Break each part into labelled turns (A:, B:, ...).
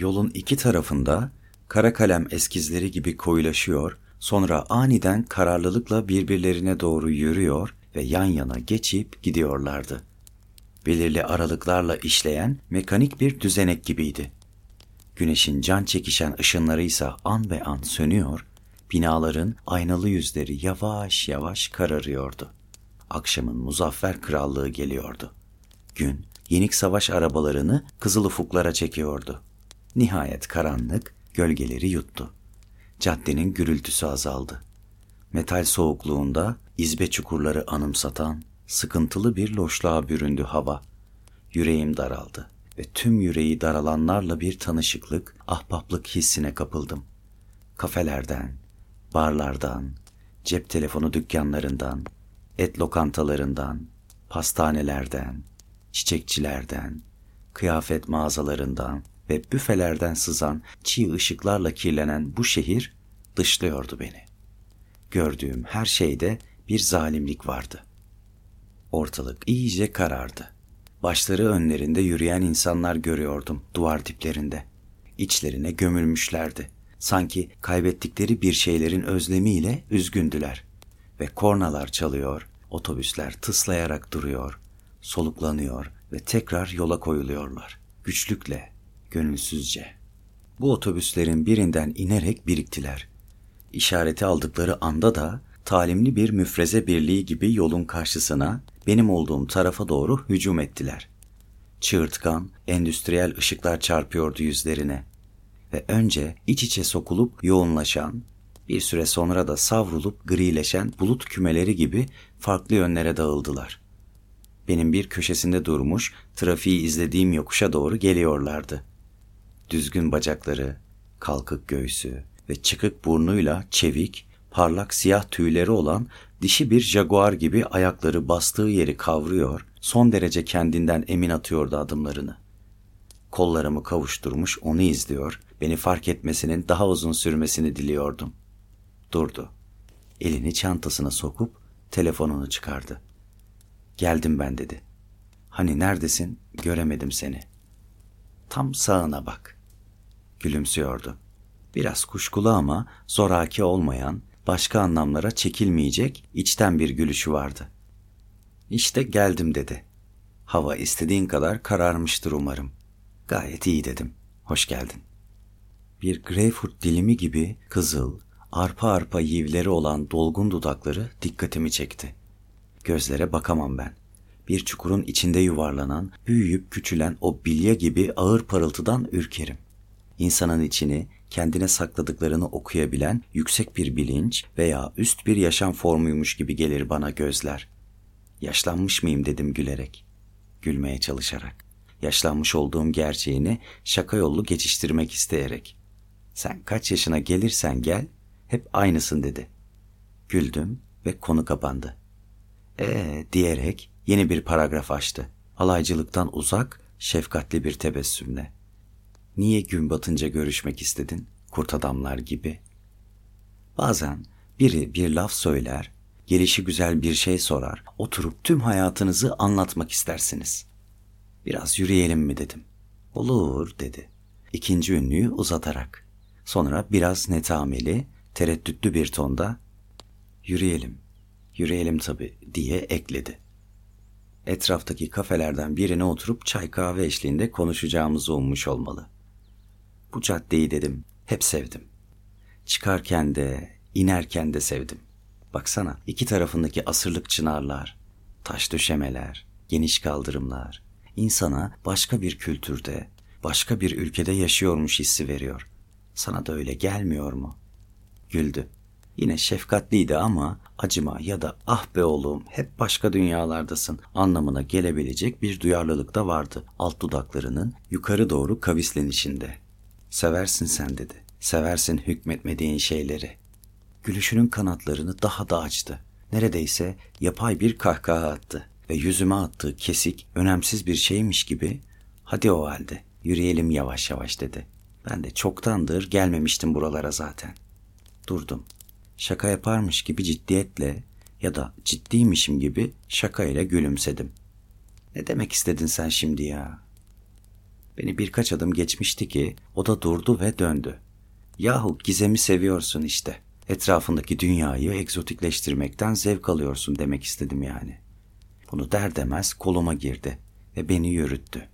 A: Yolun iki tarafında kara kalem eskizleri gibi koyulaşıyor, sonra aniden kararlılıkla birbirlerine doğru yürüyor ve yan yana geçip gidiyorlardı. Belirli aralıklarla işleyen mekanik bir düzenek gibiydi. Güneşin can çekişen ışınları ise an be an sönüyor, binaların aynalı yüzleri yavaş yavaş kararıyordu. Akşamın muzaffer krallığı geliyordu. Gün yenik savaş arabalarını kızıl ufuklara çekiyordu. Nihayet karanlık gölgeleri yuttu. Caddenin gürültüsü azaldı. Metal soğukluğunda izbe çukurları anımsatan sıkıntılı bir loşluğa büründü hava. Yüreğim daraldı ve tüm yüreği daralanlarla bir tanışıklık, ahbaplık hissine kapıldım. Kafelerden, barlardan, cep telefonu dükkanlarından, et lokantalarından, pastanelerden, çiçekçilerden, kıyafet mağazalarından ve büfelerden sızan çiğ ışıklarla kirlenen bu şehir dışlıyordu beni. Gördüğüm her şeyde bir zalimlik vardı. Ortalık iyice karardı. Başları önlerinde yürüyen insanlar görüyordum duvar diplerinde. İçlerine gömülmüşlerdi. Sanki kaybettikleri bir şeylerin özlemiyle üzgündüler. Ve kornalar çalıyor, otobüsler tıslayarak duruyor, soluklanıyor ve tekrar yola koyuluyorlar. Güçlükle, gönülsüzce. Bu otobüslerin birinden inerek biriktiler. İşareti aldıkları anda da talimli bir müfreze birliği gibi yolun karşısına benim olduğum tarafa doğru hücum ettiler. Çığırtkan, endüstriyel ışıklar çarpıyordu yüzlerine ve önce iç içe sokulup yoğunlaşan, bir süre sonra da savrulup grileşen bulut kümeleri gibi farklı yönlere dağıldılar. Benim bir köşesinde durmuş, trafiği izlediğim yokuşa doğru geliyorlardı. Düzgün bacakları, kalkık göğsü ve çıkık burnuyla çevik, parlak siyah tüyleri olan dişi bir jaguar gibi ayakları bastığı yeri kavruyor, son derece kendinden emin atıyordu adımlarını. Kollarımı kavuşturmuş onu izliyor, beni fark etmesinin daha uzun sürmesini diliyordum. Durdu. Elini çantasına sokup telefonunu çıkardı. Geldim ben dedi. Hani neredesin? Göremedim seni. Tam sağına bak. Gülümsüyordu. Biraz kuşkulu ama zoraki olmayan, başka anlamlara çekilmeyecek içten bir gülüşü vardı. İşte geldim dedi. Hava istediğin kadar kararmıştır umarım. Gayet iyi dedim. Hoş geldin. Bir greyfurt dilimi gibi kızıl, arpa arpa yivleri olan dolgun dudakları dikkatimi çekti. Gözlere bakamam ben. Bir çukurun içinde yuvarlanan, büyüyüp küçülen o bilye gibi ağır parıltıdan ürkerim. İnsanın içini, kendine sakladıklarını okuyabilen yüksek bir bilinç veya üst bir yaşam formuymuş gibi gelir bana gözler. Yaşlanmış mıyım dedim gülerek. Gülmeye çalışarak. Yaşlanmış olduğum gerçeğini şaka yollu geçiştirmek isteyerek. Sen kaç yaşına gelirsen gel, hep aynısın dedi. Güldüm ve konu kapandı. Ee diyerek yeni bir paragraf açtı. Alaycılıktan uzak, şefkatli bir tebessümle. Niye gün batınca görüşmek istedin? Kurt adamlar gibi. Bazen biri bir laf söyler, gelişi güzel bir şey sorar, oturup tüm hayatınızı anlatmak istersiniz. Biraz yürüyelim mi dedim. Olur dedi. İkinci ünlüyü uzatarak. Sonra biraz netameli, tereddütlü bir tonda yürüyelim, yürüyelim tabii diye ekledi. Etraftaki kafelerden birine oturup çay kahve eşliğinde konuşacağımızı ummuş olmalı. Bu caddeyi dedim, hep sevdim. Çıkarken de, inerken de sevdim. Baksana iki tarafındaki asırlık çınarlar, taş döşemeler, geniş kaldırımlar, insana başka bir kültürde, başka bir ülkede yaşıyormuş hissi veriyor. Sana da öyle gelmiyor mu? Güldü. Yine şefkatliydi ama acıma ya da ah be oğlum hep başka dünyalardasın anlamına gelebilecek bir duyarlılık da vardı alt dudaklarının yukarı doğru kavislenişinde. Seversin sen dedi. Seversin hükmetmediğin şeyleri. Gülüşünün kanatlarını daha da açtı. Neredeyse yapay bir kahkaha attı ve yüzüme attığı kesik, önemsiz bir şeymiş gibi hadi o halde yürüyelim yavaş yavaş dedi. Ben de çoktandır gelmemiştim buralara zaten. Durdum. Şaka yaparmış gibi ciddiyetle ya da ciddiymişim gibi şakayla gülümsedim. Ne demek istedin sen şimdi ya? Beni birkaç adım geçmişti ki o da durdu ve döndü. Yahu gizemi seviyorsun işte. Etrafındaki dünyayı egzotikleştirmekten zevk alıyorsun demek istedim yani. Bunu der demez koluma girdi ve beni yürüttü.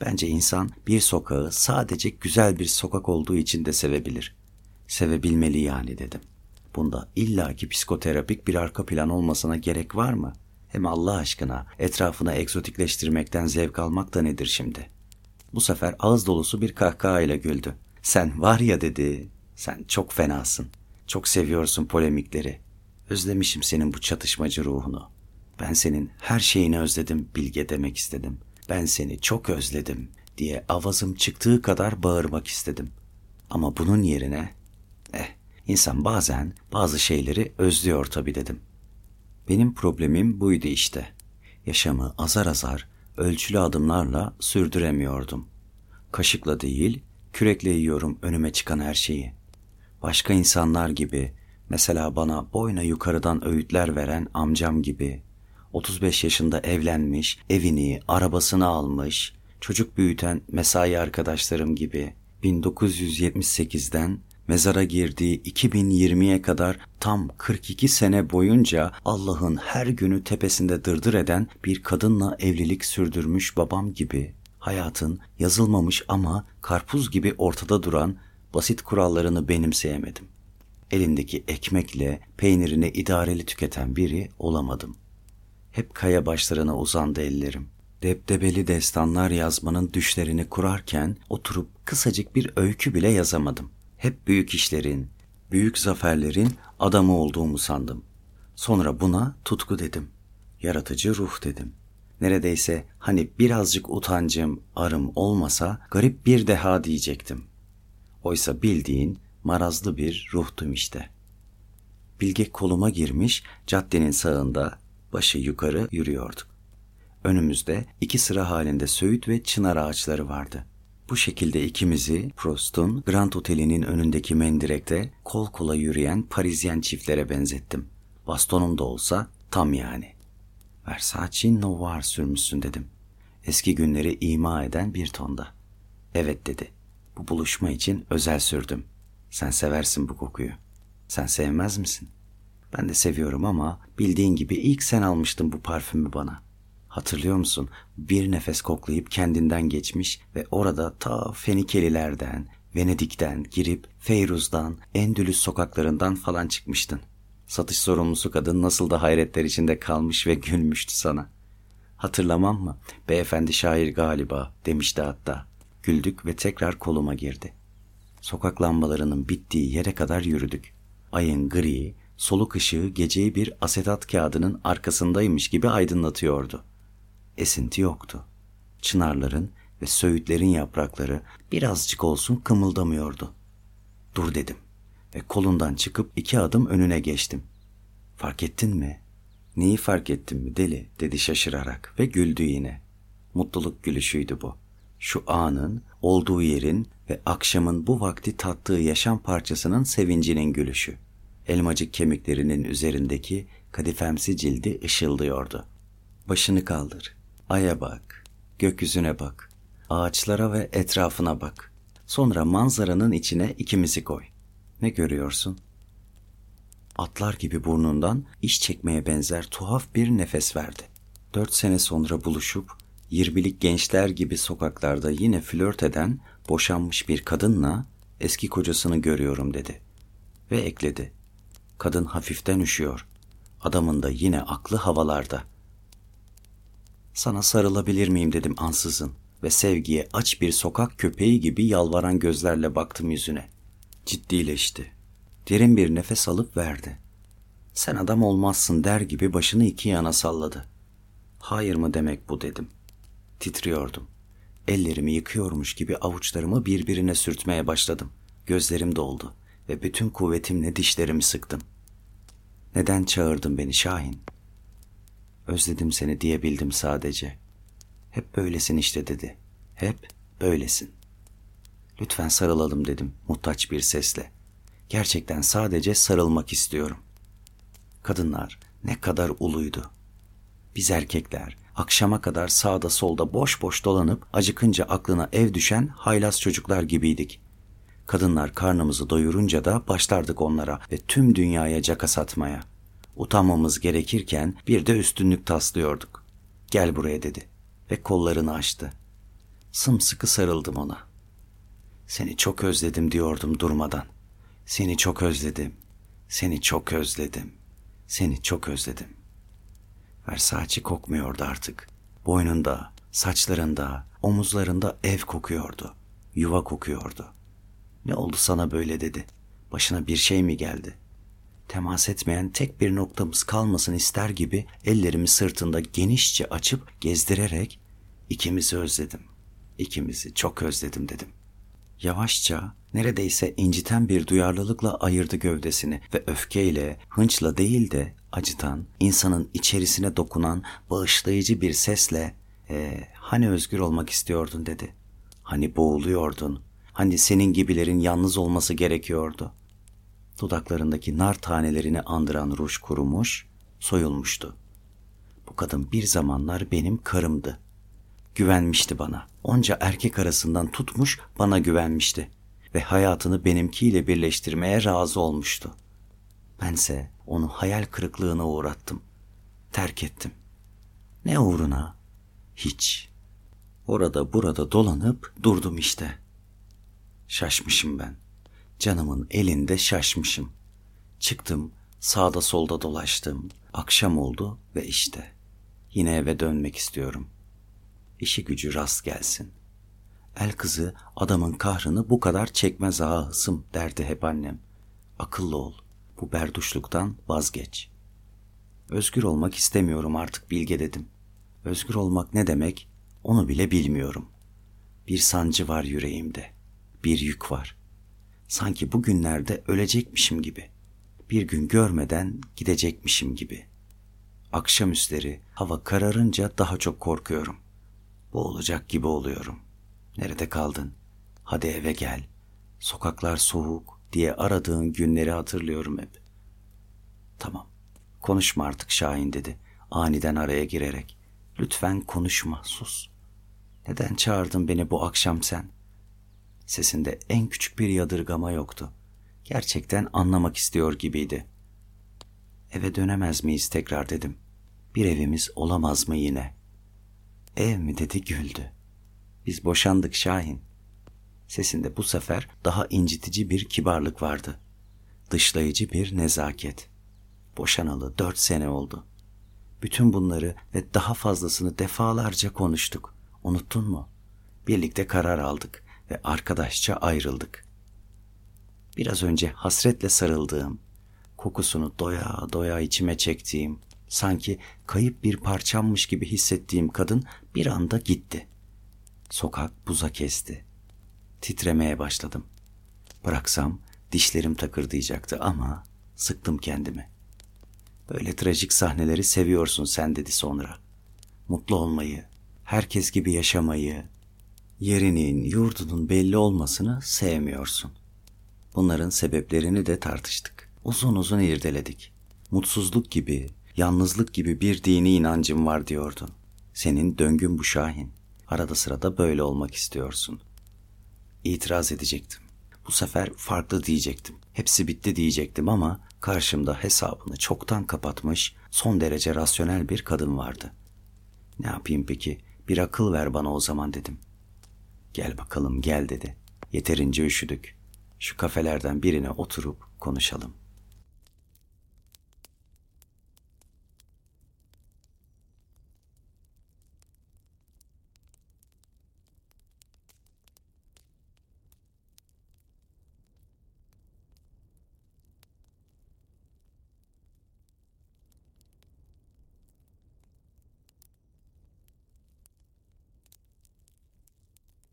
A: Bence insan bir sokağı sadece güzel bir sokak olduğu için de sevebilir. Sevebilmeli yani dedim. Bunda illaki psikoterapik bir arka plan olmasına gerek var mı? Hem Allah aşkına etrafına egzotikleştirmekten zevk almak da nedir şimdi? Bu sefer ağız dolusu bir kahkahayla güldü. Sen var ya dedi, sen çok fenasın. Çok seviyorsun polemikleri. Özlemişim senin bu çatışmacı ruhunu. Ben senin her şeyini özledim Bilge demek istedim. Ben seni çok özledim diye avazım çıktığı kadar bağırmak istedim. Ama bunun yerine eh insan bazen bazı şeyleri özlüyor tabii dedim. Benim problemim buydu işte. Yaşamı azar azar, ölçülü adımlarla sürdüremiyordum. Kaşıkla değil, kürekle yiyorum önüme çıkan her şeyi. Başka insanlar gibi, mesela bana boyuna yukarıdan öğütler veren amcam gibi, 35 yaşında evlenmiş, evini, arabasını almış, çocuk büyüten mesai arkadaşlarım gibi 1978'den mezara girdiği 2020'ye kadar tam 42 sene boyunca Allah'ın her günü tepesinde dırdır eden bir kadınla evlilik sürdürmüş babam gibi hayatın yazılmamış ama karpuz gibi ortada duran basit kurallarını benimseyemedim. Elindeki ekmekle peynirini idareli tüketen biri olamadım. Hep kaya başlarına uzandı ellerim. Debdebeli destanlar yazmanın düşlerini kurarken oturup kısacık bir öykü bile yazamadım. Hep büyük işlerin, büyük zaferlerin adamı olduğumu sandım. Sonra buna tutku dedim. Yaratıcı ruh dedim. Neredeyse hani birazcık utancım, arım olmasa garip bir deha diyecektim. Oysa bildiğin marazlı bir ruhtum işte. Bilge koluma girmiş, caddenin sağında başı yukarı yürüyorduk. Önümüzde iki sıra halinde söğüt ve çınar ağaçları vardı. Bu şekilde ikimizi Prost'un Grand Oteli'nin önündeki mendirekte kol kola yürüyen Parisyen çiftlere benzettim. Bastonum da olsa tam yani. Versace Noir sürmüşsün dedim. Eski günleri ima eden bir tonda. Evet dedi. Bu buluşma için özel sürdüm. Sen seversin bu kokuyu. Sen sevmez misin? Ben de seviyorum ama bildiğin gibi ilk sen almıştın bu parfümü bana. Hatırlıyor musun? Bir nefes koklayıp kendinden geçmiş ve orada ta Fenikelilerden, Venedik'ten girip Feyruz'dan, Endülüs sokaklarından falan çıkmıştın. Satış sorumlusu kadın nasıl da hayretler içinde kalmış ve gülmüştü sana. Hatırlamam mı? Beyefendi şair galiba demişti hatta. Güldük ve tekrar koluma girdi. Sokak lambalarının bittiği yere kadar yürüdük. Ayın gri, soluk ışığı geceyi bir asetat kağıdının arkasındaymış gibi aydınlatıyordu. Esinti yoktu. Çınarların ve söğütlerin yaprakları birazcık olsun kımıldamıyordu. Dur dedim ve kolundan çıkıp iki adım önüne geçtim. Fark ettin mi? Neyi fark ettin mi deli dedi şaşırarak ve güldü yine. Mutluluk gülüşüydü bu. Şu anın, olduğu yerin ve akşamın bu vakti tattığı yaşam parçasının sevincinin gülüşü elmacık kemiklerinin üzerindeki kadifemsi cildi ışıldıyordu. Başını kaldır, aya bak, gökyüzüne bak, ağaçlara ve etrafına bak. Sonra manzaranın içine ikimizi koy. Ne görüyorsun? Atlar gibi burnundan iş çekmeye benzer tuhaf bir nefes verdi. Dört sene sonra buluşup yirmilik gençler gibi sokaklarda yine flört eden boşanmış bir kadınla eski kocasını görüyorum dedi. Ve ekledi. Kadın hafiften üşüyor. Adamın da yine aklı havalarda. Sana sarılabilir miyim dedim ansızın ve sevgiye aç bir sokak köpeği gibi yalvaran gözlerle baktım yüzüne. Ciddileşti. Derin bir nefes alıp verdi. Sen adam olmazsın der gibi başını iki yana salladı. Hayır mı demek bu dedim. Titriyordum. Ellerimi yıkıyormuş gibi avuçlarımı birbirine sürtmeye başladım. Gözlerim doldu ve bütün kuvvetimle dişlerimi sıktım. Neden çağırdın beni Şahin? Özledim seni diyebildim sadece. Hep böylesin işte dedi. Hep böylesin. Lütfen sarılalım dedim muhtaç bir sesle. Gerçekten sadece sarılmak istiyorum. Kadınlar ne kadar uluydu. Biz erkekler akşama kadar sağda solda boş boş dolanıp acıkınca aklına ev düşen haylaz çocuklar gibiydik. Kadınlar karnımızı doyurunca da başlardık onlara ve tüm dünyaya caka satmaya. Utanmamız gerekirken bir de üstünlük taslıyorduk. Gel buraya dedi ve kollarını açtı. Sımsıkı sarıldım ona. Seni çok özledim diyordum durmadan. Seni çok özledim. Seni çok özledim. Seni çok özledim. Versace kokmuyordu artık. Boynunda, saçlarında, omuzlarında ev kokuyordu. Yuva kokuyordu. Ne oldu sana böyle dedi. Başına bir şey mi geldi? Temas etmeyen tek bir noktamız kalmasın ister gibi ellerimi sırtında genişçe açıp gezdirerek ikimizi özledim. İkimizi çok özledim dedim. Yavaşça, neredeyse inciten bir duyarlılıkla ayırdı gövdesini ve öfkeyle, hınçla değil de acıtan, insanın içerisine dokunan, bağışlayıcı bir sesle e, hani özgür olmak istiyordun dedi. Hani boğuluyordun, hani senin gibilerin yalnız olması gerekiyordu. Dudaklarındaki nar tanelerini andıran ruj kurumuş, soyulmuştu. Bu kadın bir zamanlar benim karımdı. Güvenmişti bana. Onca erkek arasından tutmuş bana güvenmişti ve hayatını benimkiyle birleştirmeye razı olmuştu. Bense onu hayal kırıklığına uğrattım. Terk ettim. Ne uğruna? Hiç. Orada burada dolanıp durdum işte. Şaşmışım ben. Canımın elinde şaşmışım. Çıktım, sağda solda dolaştım. Akşam oldu ve işte. Yine eve dönmek istiyorum. İşi gücü rast gelsin. El kızı adamın kahrını bu kadar çekmez ağa hısım derdi hep annem. Akıllı ol bu berduşluktan vazgeç. Özgür olmak istemiyorum artık Bilge dedim. Özgür olmak ne demek onu bile bilmiyorum. Bir sancı var yüreğimde. Bir yük var. Sanki bugünlerde ölecekmişim gibi. Bir gün görmeden gidecekmişim gibi. Akşamüstleri hava kararınca daha çok korkuyorum. Boğulacak gibi oluyorum. Nerede kaldın? Hadi eve gel. Sokaklar soğuk, diye aradığın günleri hatırlıyorum hep. Tamam, konuşma artık Şahin dedi aniden araya girerek. Lütfen konuşma, sus. Neden çağırdın beni bu akşam sen? Sesinde en küçük bir yadırgama yoktu. Gerçekten anlamak istiyor gibiydi. Eve dönemez miyiz tekrar dedim. Bir evimiz olamaz mı yine? Ev mi dedi güldü. Biz boşandık Şahin. Sesinde bu sefer daha incitici bir kibarlık vardı. Dışlayıcı bir nezaket. Boşanalı dört sene oldu. Bütün bunları ve daha fazlasını defalarca konuştuk. Unuttun mu? Birlikte karar aldık ve arkadaşça ayrıldık. Biraz önce hasretle sarıldığım, kokusunu doya doya içime çektiğim, sanki kayıp bir parçammış gibi hissettiğim kadın bir anda gitti. Sokak buza kesti. Titremeye başladım. Bıraksam dişlerim takırdayacaktı ama sıktım kendimi. Böyle trajik sahneleri seviyorsun sen dedi sonra. Mutlu olmayı, herkes gibi yaşamayı, yerinin, yurdunun belli olmasını sevmiyorsun. Bunların sebeplerini de tartıştık. Uzun uzun irdeledik. Mutsuzluk gibi, yalnızlık gibi bir dini inancım var diyordun. Senin döngün bu Şahin. Arada sırada böyle olmak istiyorsun. İtiraz edecektim. Bu sefer farklı diyecektim. Hepsi bitti diyecektim ama karşımda hesabını çoktan kapatmış son derece rasyonel bir kadın vardı. Ne yapayım peki? Bir akıl ver bana o zaman dedim. Gel bakalım gel dedi. Yeterince üşüdük. Şu kafelerden birine oturup konuşalım.